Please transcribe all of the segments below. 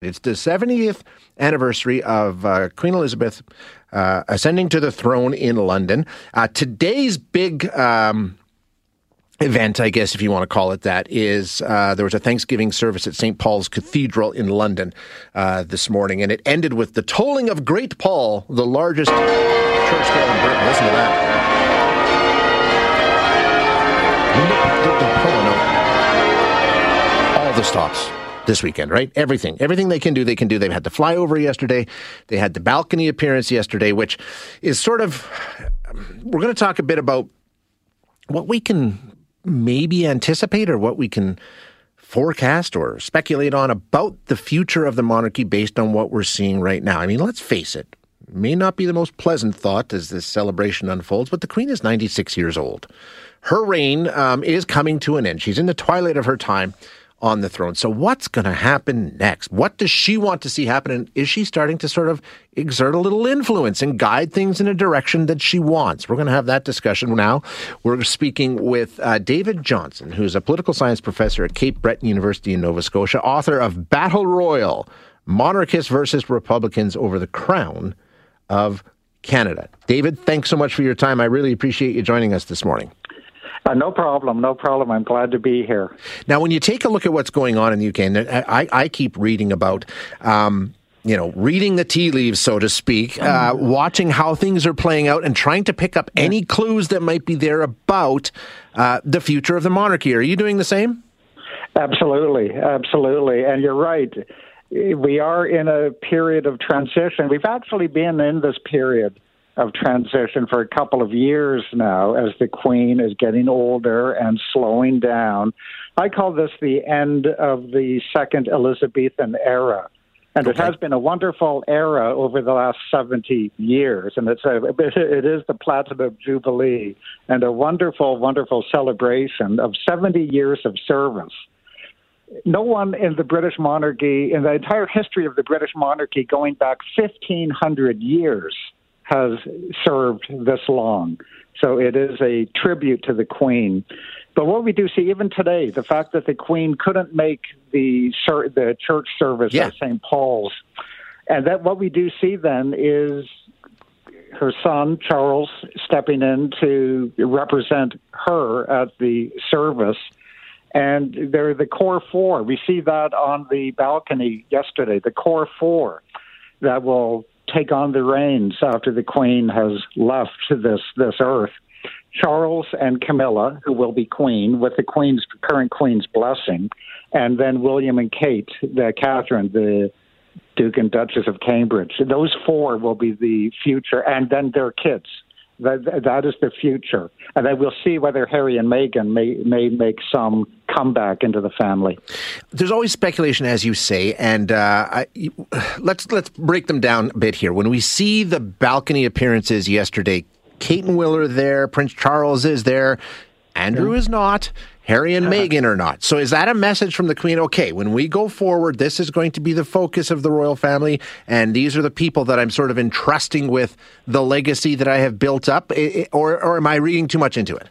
It's the 70th anniversary of uh, Queen Elizabeth uh, ascending to the throne in London. Uh, today's big um, event, I guess, if you want to call it that, is uh, there was a Thanksgiving service at St. Paul's Cathedral in London uh, this morning, and it ended with the tolling of Great Paul, the largest church bell in Britain. Listen to that. All the stops this weekend, right? Everything, everything they can do, they can do. They've had the flyover yesterday. They had the balcony appearance yesterday, which is sort of. We're going to talk a bit about what we can maybe anticipate or what we can forecast or speculate on about the future of the monarchy based on what we're seeing right now. I mean, let's face it. it may not be the most pleasant thought as this celebration unfolds, but the Queen is 96 years old. Her reign um, is coming to an end. She's in the twilight of her time on the throne. So, what's going to happen next? What does she want to see happen? And is she starting to sort of exert a little influence and guide things in a direction that she wants? We're going to have that discussion now. We're speaking with uh, David Johnson, who's a political science professor at Cape Breton University in Nova Scotia, author of Battle Royal Monarchists versus Republicans over the Crown of Canada. David, thanks so much for your time. I really appreciate you joining us this morning. Uh, no problem, no problem. I'm glad to be here. Now, when you take a look at what's going on in the UK, and I, I keep reading about. Um, you know, reading the tea leaves, so to speak, uh, mm-hmm. watching how things are playing out, and trying to pick up any clues that might be there about uh, the future of the monarchy. Are you doing the same? Absolutely, absolutely. And you're right. We are in a period of transition. We've actually been in this period of transition for a couple of years now as the Queen is getting older and slowing down. I call this the end of the second Elizabethan era. And okay. it has been a wonderful era over the last 70 years. And it's a, it is the Platinum Jubilee and a wonderful, wonderful celebration of 70 years of service. No one in the British monarchy, in the entire history of the British monarchy, going back 1,500 years, has served this long. So it is a tribute to the Queen. But what we do see even today, the fact that the Queen couldn't make the the church service yeah. at St. Paul's, and that what we do see then is her son Charles stepping in to represent her at the service. And they're the core four. We see that on the balcony yesterday, the core four that will take on the reins after the Queen has left this this earth. Charles and Camilla, who will be Queen, with the Queen's current Queen's blessing, and then William and Kate, the Catherine, the Duke and Duchess of Cambridge. Those four will be the future, and then their kids. That, that is the future. And then we'll see whether Harry and Meghan may, may make some comeback into the family. There's always speculation, as you say, and uh, I, let's, let's break them down a bit here. When we see the balcony appearances yesterday, Kate and Will are there, Prince Charles is there, Andrew yeah. is not. Harry and Meghan are not. So is that a message from the Queen? Okay, when we go forward, this is going to be the focus of the royal family, and these are the people that I'm sort of entrusting with the legacy that I have built up. Or, or am I reading too much into it?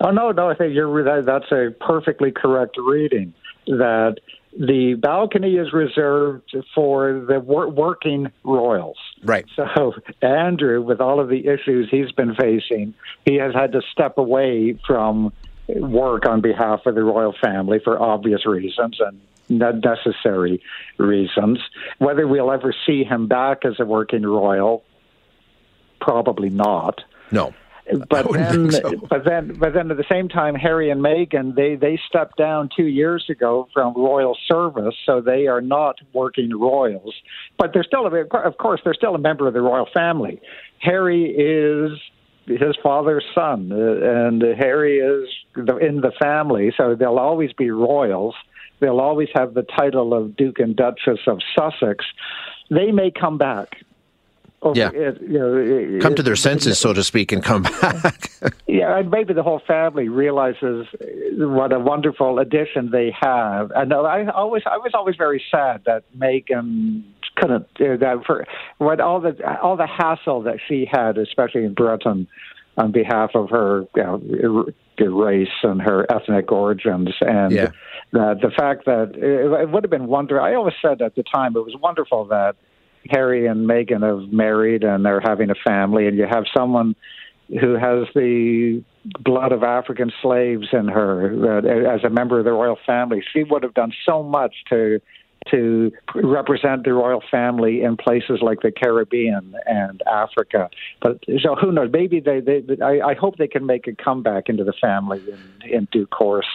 Oh no, no. I think you're that's a perfectly correct reading. That the balcony is reserved for the wor- working royals. Right. So Andrew, with all of the issues he's been facing, he has had to step away from work on behalf of the royal family for obvious reasons and necessary reasons. Whether we'll ever see him back as a working royal, probably not. No. But then, so. but then, but then, at the same time, Harry and Meghan they they stepped down two years ago from royal service, so they are not working royals. But they're still, of course, they're still a member of the royal family. Harry is his father's son, uh, and Harry is in the family, so they'll always be royals. They'll always have the title of Duke and Duchess of Sussex. They may come back. Yeah, it, you know, it, come to their senses, so to speak, and come back. yeah, and maybe the whole family realizes what a wonderful addition they have. And I always, I was always very sad that Meghan couldn't uh, that for what all the all the hassle that she had, especially in Britain, on behalf of her you know, race and her ethnic origins, and yeah. that the fact that it, it would have been wonderful. I always said at the time it was wonderful that Harry and Meghan have married and they're having a family, and you have someone who has the blood of African slaves in her that, as a member of the royal family. She would have done so much to to represent the royal family in places like the Caribbean and Africa. But so who knows? Maybe they. they I, I hope they can make a comeback into the family in, in due course.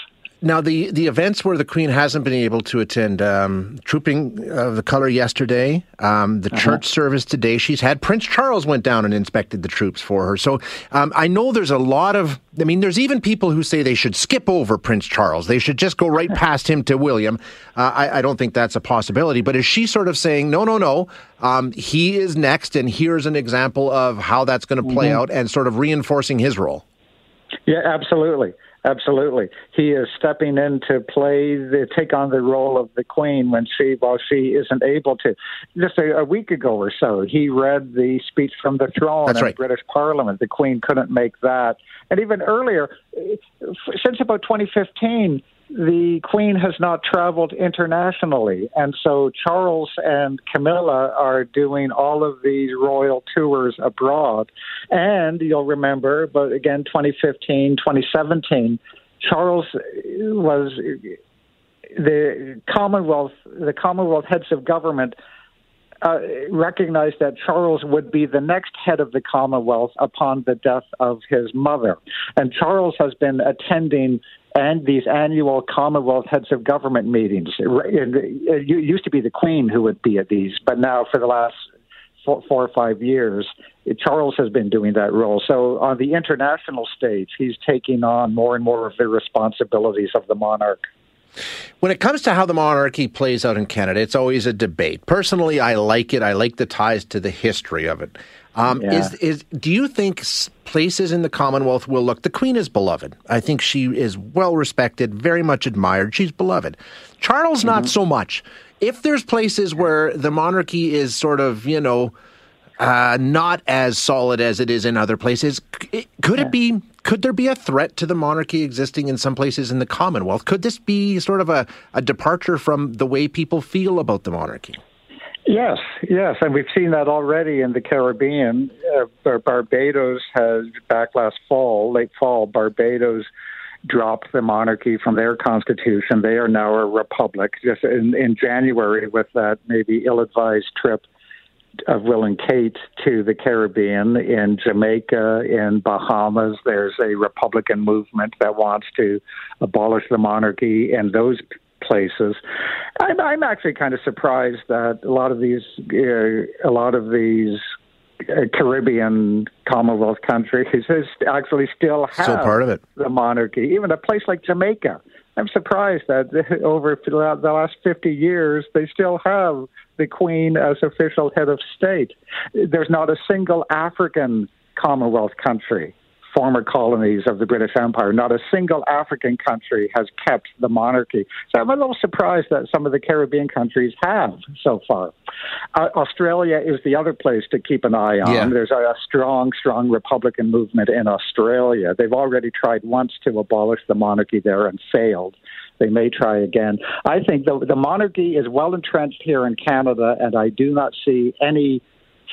Now, the, the events where the Queen hasn't been able to attend, um, Trooping of the Colour yesterday, um, the uh-huh. church service today, she's had Prince Charles went down and inspected the troops for her. So um, I know there's a lot of, I mean, there's even people who say they should skip over Prince Charles. They should just go right past him to William. Uh, I, I, don't think that's a possibility. But is she sort of saying, no, no, no, um, he is next, and here's an example of how that's going to play mm-hmm. out and sort of reinforcing his role? Yeah, absolutely. Absolutely, he is stepping in to play the take on the role of the queen when she, while she isn't able to. Just a, a week ago or so, he read the speech from the throne That's in right. British Parliament. The queen couldn't make that, and even earlier, since about 2015 the Queen has not traveled internationally. And so Charles and Camilla are doing all of these royal tours abroad. And you'll remember, but again, 2015, 2017, Charles was the Commonwealth, the Commonwealth heads of government. Uh, recognized that Charles would be the next head of the Commonwealth upon the death of his mother. And Charles has been attending and these annual Commonwealth heads of government meetings. It used to be the Queen who would be at these, but now for the last four, four or five years, Charles has been doing that role. So on the international stage, he's taking on more and more of the responsibilities of the monarch. When it comes to how the monarchy plays out in Canada, it's always a debate. Personally, I like it. I like the ties to the history of it. Um, yeah. Is is do you think places in the Commonwealth will look? The Queen is beloved. I think she is well respected, very much admired. She's beloved. Charles, mm-hmm. not so much. If there's places where the monarchy is sort of, you know, uh, not as solid as it is in other places, could yeah. it be? Could there be a threat to the monarchy existing in some places in the Commonwealth? Could this be sort of a, a departure from the way people feel about the monarchy? Yes, yes, and we've seen that already in the Caribbean. Uh, Barbados has back last fall, late fall, Barbados dropped the monarchy from their constitution. They are now a republic. Just in, in January, with that maybe ill-advised trip of Will and Kate to the Caribbean, in Jamaica, in Bahamas, there's a Republican movement that wants to abolish the monarchy, and those places. I'm, I'm actually kind of surprised that a lot of these, uh, a lot of these uh, Caribbean Commonwealth countries actually still have still part of it. the monarchy. Even a place like Jamaica, I'm surprised that over the last 50 years they still have the Queen as official head of state. There's not a single African Commonwealth country former colonies of the British Empire. Not a single African country has kept the monarchy. So I'm a little surprised that some of the Caribbean countries have so far. Uh, Australia is the other place to keep an eye on. Yeah. There's a, a strong, strong Republican movement in Australia. They've already tried once to abolish the monarchy there and failed they may try again. I think the, the monarchy is well entrenched here in Canada, and I do not see any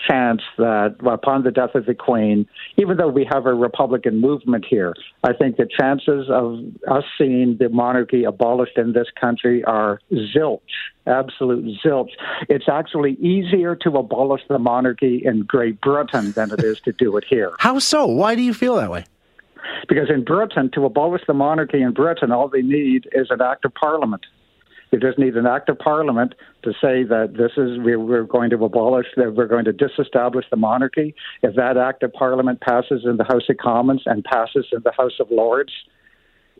chance that upon the death of the Queen, even though we have a Republican movement here, I think the chances of us seeing the monarchy abolished in this country are zilch, absolute zilch. It's actually easier to abolish the monarchy in Great Britain than it is to do it here. How so? Why do you feel that way? Because in Britain, to abolish the monarchy in Britain, all they need is an act of parliament. We just need an act of parliament to say that this is we're going to abolish that we're going to disestablish the monarchy. If that act of parliament passes in the House of Commons and passes in the House of Lords,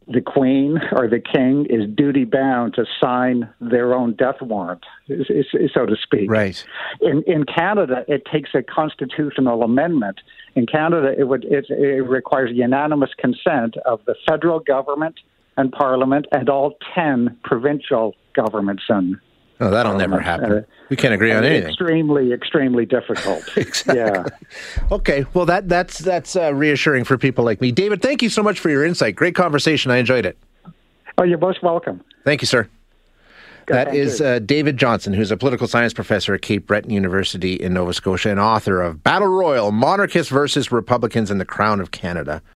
the Queen or the King is duty bound to sign their own death warrant, so to speak. Right. In in Canada, it takes a constitutional amendment. In Canada, it would it, it requires unanimous consent of the federal government and Parliament and all ten provincial governments and Oh, that'll never happen. Uh, we can't agree on anything. Extremely, extremely difficult. exactly. Yeah. Okay. Well, that that's that's uh, reassuring for people like me. David, thank you so much for your insight. Great conversation. I enjoyed it. Oh, you're most welcome. Thank you, sir. Good, That is uh, David Johnson, who's a political science professor at Cape Breton University in Nova Scotia and author of Battle Royal Monarchists versus Republicans and the Crown of Canada.